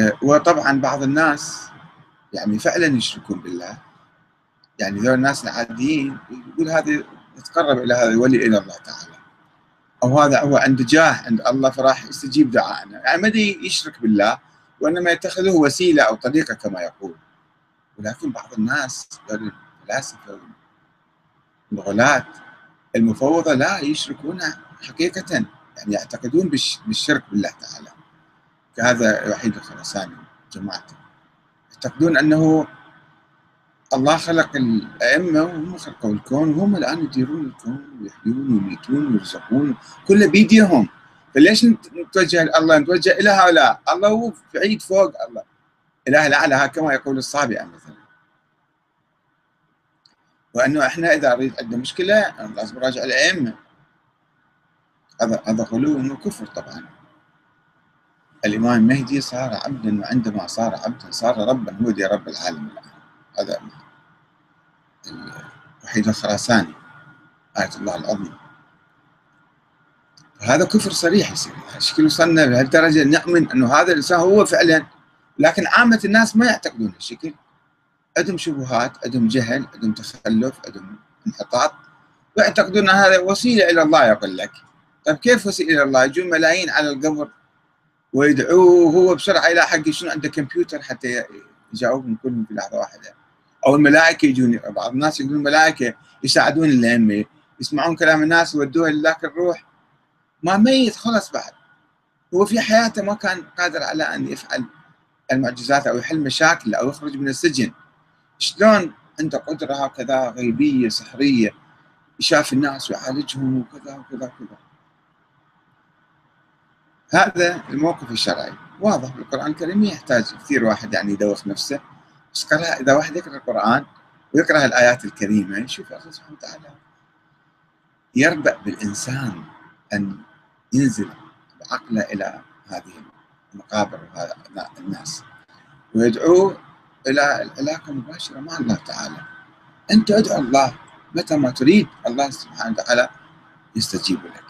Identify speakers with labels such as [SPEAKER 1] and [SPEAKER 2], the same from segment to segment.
[SPEAKER 1] آه، وطبعا بعض الناس يعني فعلا يشركون بالله. يعني ذول الناس العاديين يقول هذا يتقرب إلى هذا الولي إلى الله تعالى. أو هذا هو عنده جاه عند الله فراح يستجيب دعائنا يعني ما يشرك بالله وإنما يتخذه وسيلة أو طريقة كما يقول. ولكن بعض الناس الفلاسفة الغلاة المفوضة لا يشركون حقيقة يعني يعتقدون بالشرك بالله تعالى. كهذا وحيد الخراساني جماعته. يعتقدون أنه الله خلق الأئمة وهم خلقوا الكون وهم الآن يديرون الكون ويحيون ويميتون ويرزقون كله بيديهم. فليش نتوجه الله؟ نتوجه إلى هؤلاء. الله هو بعيد فوق الله. إله الأعلى كما يقول الصابئة مثلا. وأنه إحنا إذا أريد عندنا مشكلة لازم نراجع الأئمة. هذا هذا غلو وكفر طبعا. الإمام المهدي صار عبدا وعندما صار عبدا صار ربا هو دي رب العالم الآن هذا الوحيد الخراساني آية الله العظيم. هذا كفر صريح يصير شكل وصلنا لهالدرجة. نؤمن أنه هذا الإنسان هو فعلا. لكن عامة الناس ما يعتقدون هالشكل. عندهم شبهات عندهم جهل عندهم تخلف عندهم انحطاط. ويعتقدون أن هذا وسيلة إلى الله يقول لك. طيب كيف وسيلة إلى الله؟ يجون ملايين على القبر. ويدعوه هو بسرعة إلى حق شنو عنده كمبيوتر حتى يجاوبهم كلهم في لحظة واحدة. أو الملائكة يجون بعض الناس يقولون الملائكة يساعدون الأئمة يسمعون كلام الناس يودوه لذاك الروح. ما ميت خلص بعد. هو في حياته ما كان قادر على أن يفعل المعجزات أو يحل مشاكل أو يخرج من السجن. شلون عنده قدرة هكذا غيبية سحرية يشاف الناس ويعالجهم وكذا وكذا وكذا. هذا الموقف الشرعي. واضح بالقرآن الكريم يحتاج كثير واحد يعني يدوخ نفسه. بس إذا واحد يقرأ القرآن ويقرأ الآيات الكريمة يشوف الله سبحانه وتعالى يربأ بالإنسان أن ينزل بعقله إلى هذه المقابر الناس. ويدعوه إلى العلاقة المباشرة مع الله تعالى. أنت ادعو الله متى ما تريد الله سبحانه وتعالى يستجيب لك.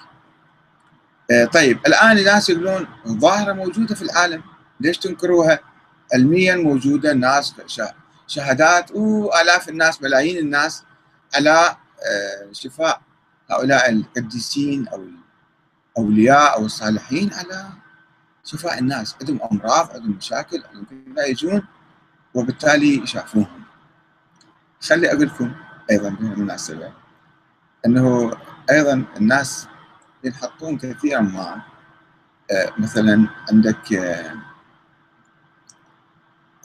[SPEAKER 1] طيب الآن الناس يقولون الظاهرة موجودة في العالم. ليش تنكروها؟ علميا موجودة الناس شهادات والاف الناس ملايين الناس على آه، شفاء هؤلاء القديسين أو الأولياء أو الصالحين على شفاء الناس. عندهم أمراض عندهم مشاكل يجون وبالتالي يشافوهم. خلي أقول لكم أيضا بالمناسبه إنه أيضا الناس ينحطون كثيرا ما آه، مثلا عندك آه،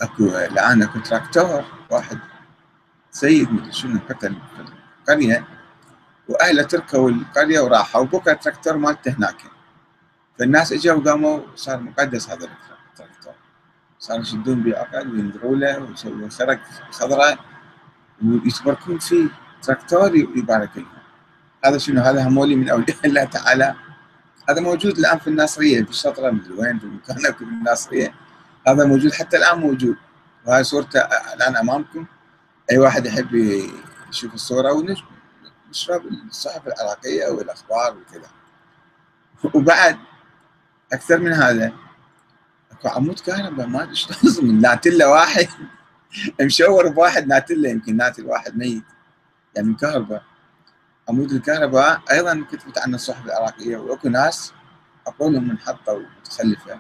[SPEAKER 1] أكو الان أكو تراكتور واحد سيد مدري شنو قتل في القرية وأهله تركوا القرية وراحوا وبقى التراكتور مالته هناك. فالناس إجوا وقاموا صار مقدس هذا التراكتور. صاروا يشدون بعقد وينذروا له ويسووا خرق خضراء ويتبركون فيه تراكتور يبارك لهم. هذا شنو؟ هذا هم ولي من أولياء الله تعالى. هذا موجود الآن في الناصرية في الشطرة مدري وين في مكان في الناصرية. هذا موجود حتى الآن موجود. وهاي صورته الآن أمامكم. أي واحد يحب يشوف الصورة ونشرب الصحف العراقية والأخبار وكذا. وبعد أكثر من هذا أكو عمود كهرباء ما أدري شلون ناتله واحد. مشور بواحد ناتله يمكن ناتل واحد ميت. يعني من كهرباء. عمود الكهرباء أيضا كتبت عنه الصحف العراقية واكو ناس عقولهم منحطة ومتخلفة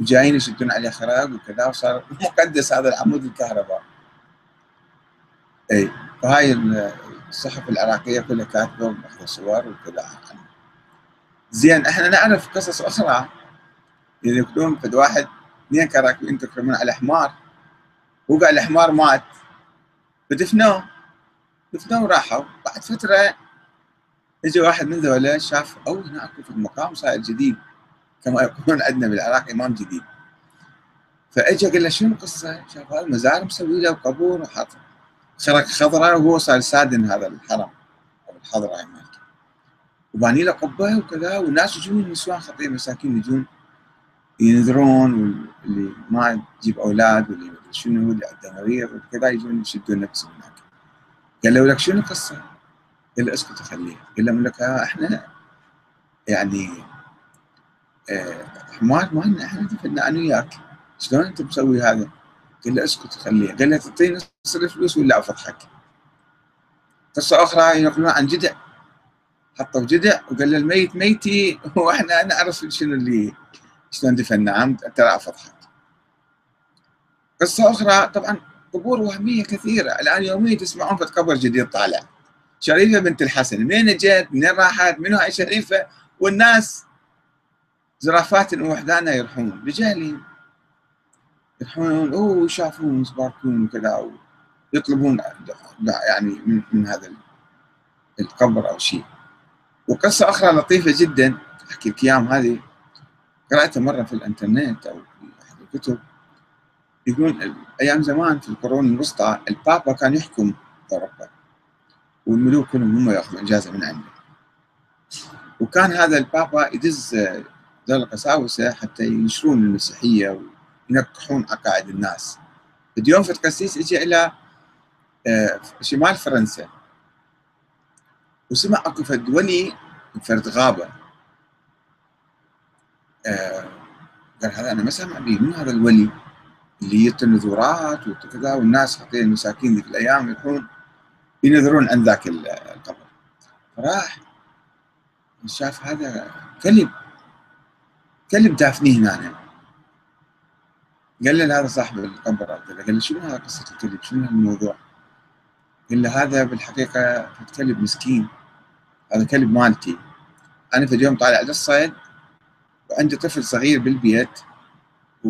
[SPEAKER 1] وجايين يشدون عليه خراق وكذا وصار مقدس هذا العمود الكهرباء. إي فهاي الصحف العراقية كلها كاتبة وماخذة صور وكذا. زين إحنا نعرف قصص أخرى. يذكرون فد واحد اثنين كانوا راكبين تكرمون على حمار؟ وقع الحمار مات. فدفنوه. دفنوه وراحوا. بعد فترة اجى واحد من ذولا شاف أو هناك في المقام صاير جديد كما يقولون عندنا بالعراق إمام جديد فاجى قال له شنو القصة؟ شاف هذا المزار مسوي له قبور وحاط خرق خضراء وهو صار سادن هذا الحرم أو الحضرة هاي مالته وباني له قبة وكذا والناس يجون نسوان خطير مساكين يجون ينذرون واللي ما تجيب أولاد واللي شنو واللي عنده مريض وكذا يجون يشدون نفسهم هناك قال له لك شنو القصة؟ له أسكت خليه قال لهم لك إحنا يعني حمار ما إحنا دفنا أنا وياك. شلون أنت مسوي هذا؟ قال له أسكت خليه قال له تعطيني نص الفلوس ولا افضحك قصة أخرى ينقلون عن جدع. حطوا جدع وقال له الميت ميتي وإحنا نعرف شنو اللي شلون دفنا ترى افضحك قصة أخرى طبعا قبور وهمية كثيرة. الآن يوميا تسمعون في قبر جديد طالع. شريفة بنت الحسن. منين جت منين راحت؟ منو هاي شريفة؟ والناس زرافات وحدانا يرحون بجهلهم يرحون أوه يشافون يباركون وكذا ويطلبون يعني من, من هذا القبر أو شيء. وقصة أخرى لطيفة جدا أحكي لك هذه. قرأتها مرة في الإنترنت أو في أحد الكتب. يقول أيام زمان في القرون الوسطى البابا كان يحكم أوروبا. والملوك كلهم هم ياخذون إجازة من عنده. وكان هذا البابا يدز ذول القساوسة حتى ينشرون المسيحية وينقحون عقائد الناس. يوم في القسيس اجى إلى آه، شمال فرنسا. وسمع اكو فد ولي فرد غابة. آه قال هذا أنا ما سامع به. من هذا الولي اللي يعطي نذورات وكذا والناس حتى المساكين ذيك الأيام يكون ينذرون عن ذاك القبر. فراح شاف هذا كلب. كلب دافنيه هنا قال له هذا صاحب القبر. قال له شنو هذا قصة الكلب؟ شنو الموضوع؟ قال له هذا بالحقيقة كلب مسكين. هذا كلب مالتي. أنا في اليوم طالع للصيد وعندي طفل صغير بالبيت و...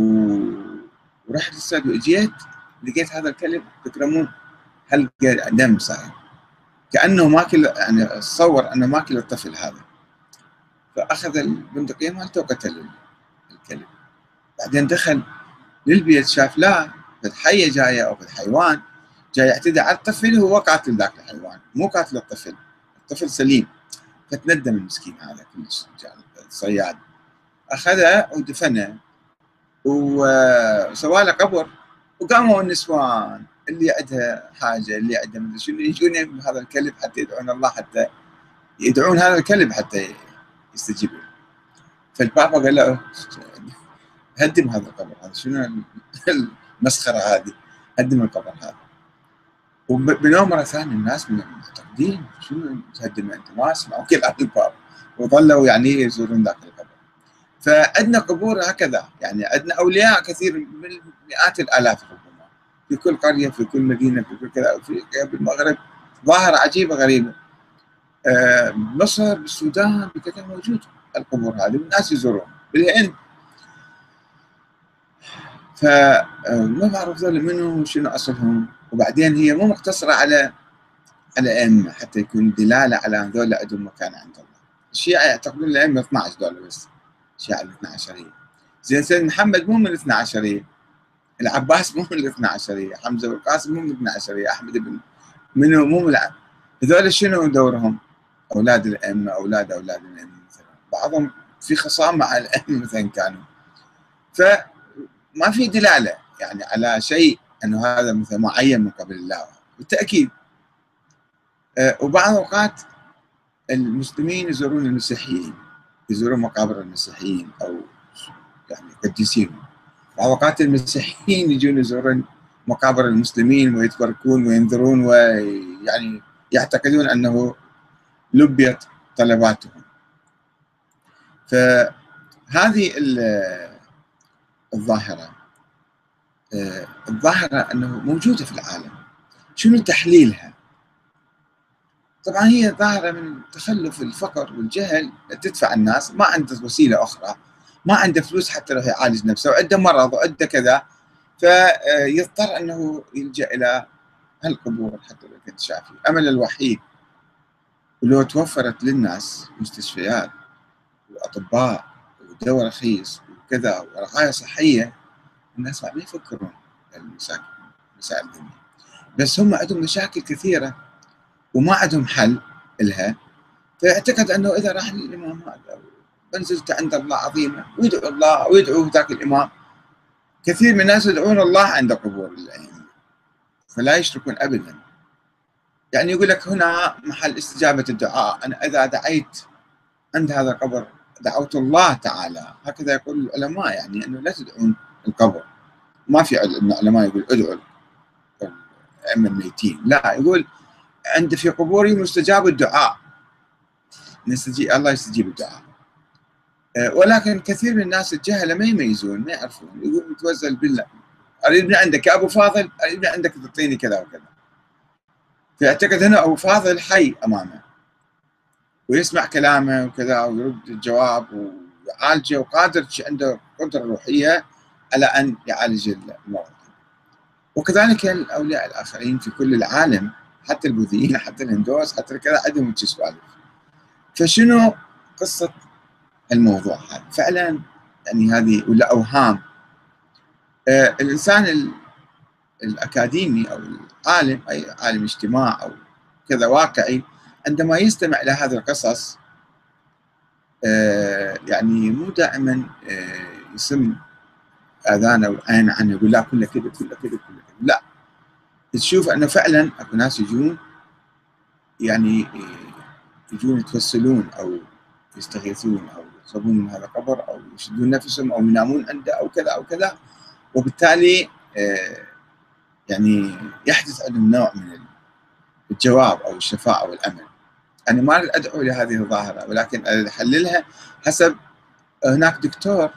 [SPEAKER 1] ورحت للصيد وإجيت لقيت هذا الكلب تكرمون حلقه دم صاير كأنه ماكل يعني تصور أنه ماكل الطفل هذا. فأخذ البندقيه مالته وقتل الكلب. بعدين دخل للبيت شاف لا الحيه جاية أو الحيوان جاي يعتدي على الطفل وهو قاتل ذاك الحيوان مو قاتل الطفل الطفل سليم. فتندم المسكين هذا كلش الصياد أخذه ودفنه وسوى له قبر وقاموا النسوان. اللي عندها حاجة اللي عندها مدري شنو يجون بهذا الكلب حتى يدعون الله حتى يدعون هذا الكلب حتى يستجيب فالبابا قال له هدم هذا القبر هذا شنو المسخرة هذه؟ هدم القبر هذا. وبنوم مرة ثانية الناس معتقدين شنو تهدم أنت؟ ما اسمعوا كل الباب وظلوا يعني يزورون ذاك القبر. فعندنا قبور هكذا يعني عندنا أولياء كثير من مئات الآلاف ربما في كل قرية في كل مدينة في كل كذا في بالمغرب ظاهرة عجيبة غريبة. آه، مصر بالسودان بكذا موجود. القبور هذه والناس يزورون. بالهند. فما بعرف ذول منو شنو أصلهم. وبعدين هي مو مقتصرة على على أئمة حتى يكون دلالة على هذول عندهم مكان عند الله. الشيعة يعتقدون الأئمة 12 دول بس. الشيعة ال 12 زين سيد محمد مو من ال 12 العباس مو من ال 12 حمزة والقاسم مو من ال 12 أحمد بن منو مو من هذول شنو دورهم؟ أولاد الائمه أولاد أولاد الائمه مثلا. بعضهم في خصام مع الائمه مثلا كانوا. فما في دلالة يعني على شيء إنه هذا مثلا معين من قبل الله. بالتأكيد. أه وبعض الاوقات المسلمين يزورون المسيحيين يزورون مقابر المسيحيين أو يعني قديسين. بعض الاوقات المسيحيين يجون يزورون مقابر المسلمين ويتبركون وينذرون ويعني يعتقدون أنه لبيت طلباتهم. فهذه الظاهرة. آه، الظاهرة أنه موجودة في العالم. شنو تحليلها؟ طبعا هي ظاهرة من تخلف الفقر والجهل تدفع الناس. ما عنده وسيلة أخرى. ما عنده فلوس حتى يروح يعالج نفسه وعنده مرض وعنده كذا. فيضطر أنه يلجأ إلى القبور حتى يتشافي الأمل الوحيد ولو توفرت للناس مستشفيات وأطباء ودواء رخيص وكذا ورعاية صحية الناس ما يفكرون المساكن مسائل الدنيا بس هم عندهم مشاكل كثيرة وما عندهم حل لها. فيعتقد أنه إذا راح للإمام هذا منزلته عند الله عظيمة ويدعو الله ويدعو ذاك الإمام. كثير من الناس يدعون الله عند قبور الأئمة فلا يشركون ابدا. يعني يقول لك هنا محل استجابة الدعاء أنا إذا دعيت عند هذا القبر دعوت الله تعالى. هكذا يقول العلماء يعني أنه لا تدعون القبر. ما في العلماء يقول ادعوا الأئمة الميتين. لا يقول عند في قبورهم مستجاب الدعاء. نستجيب الله يستجيب الدعاء. ولكن كثير من الناس الجهلة ما يميزون ما يعرفون يقول يتوزل بالله أريد من عندك يا أبو فاضل؟ أريد من عندك تعطيني كذا وكذا. فيعتقد هنا أبو فاضل حي أمامه. ويسمع كلامه وكذا ويرد الجواب ويعالجه وقادر عنده قدرة روحية على أن يعالج المرض وكذلك الأولياء الآخرين في كل العالم حتى البوذيين حتى الهندوس حتى كذا عندهم سوالف. فشنو قصة الموضوع هذا. فعلا يعني هذه ولا أوهام. آه الإنسان الأكاديمي أو العالم أي عالم اجتماع أو كذا واقعي عندما يستمع إلى هذه القصص آه يعني مو دائما آه يسم آذانه وعين عنه يقول لا كله كذا كله كذا كله كذا. لا. تشوف أنه فعلا أكو ناس يجون يعني يجون يتوسلون أو يستغيثون أو يصابون من هذا القبر أو يشدون نفسهم أو ينامون عنده أو كذا أو كذا. وبالتالي آه، يعني يحدث عندهم نوع من الجواب أو الشفاء أو الأمل. أنا ما أدعو لهذه الظاهرة ولكن أحللها حسب هناك دكتور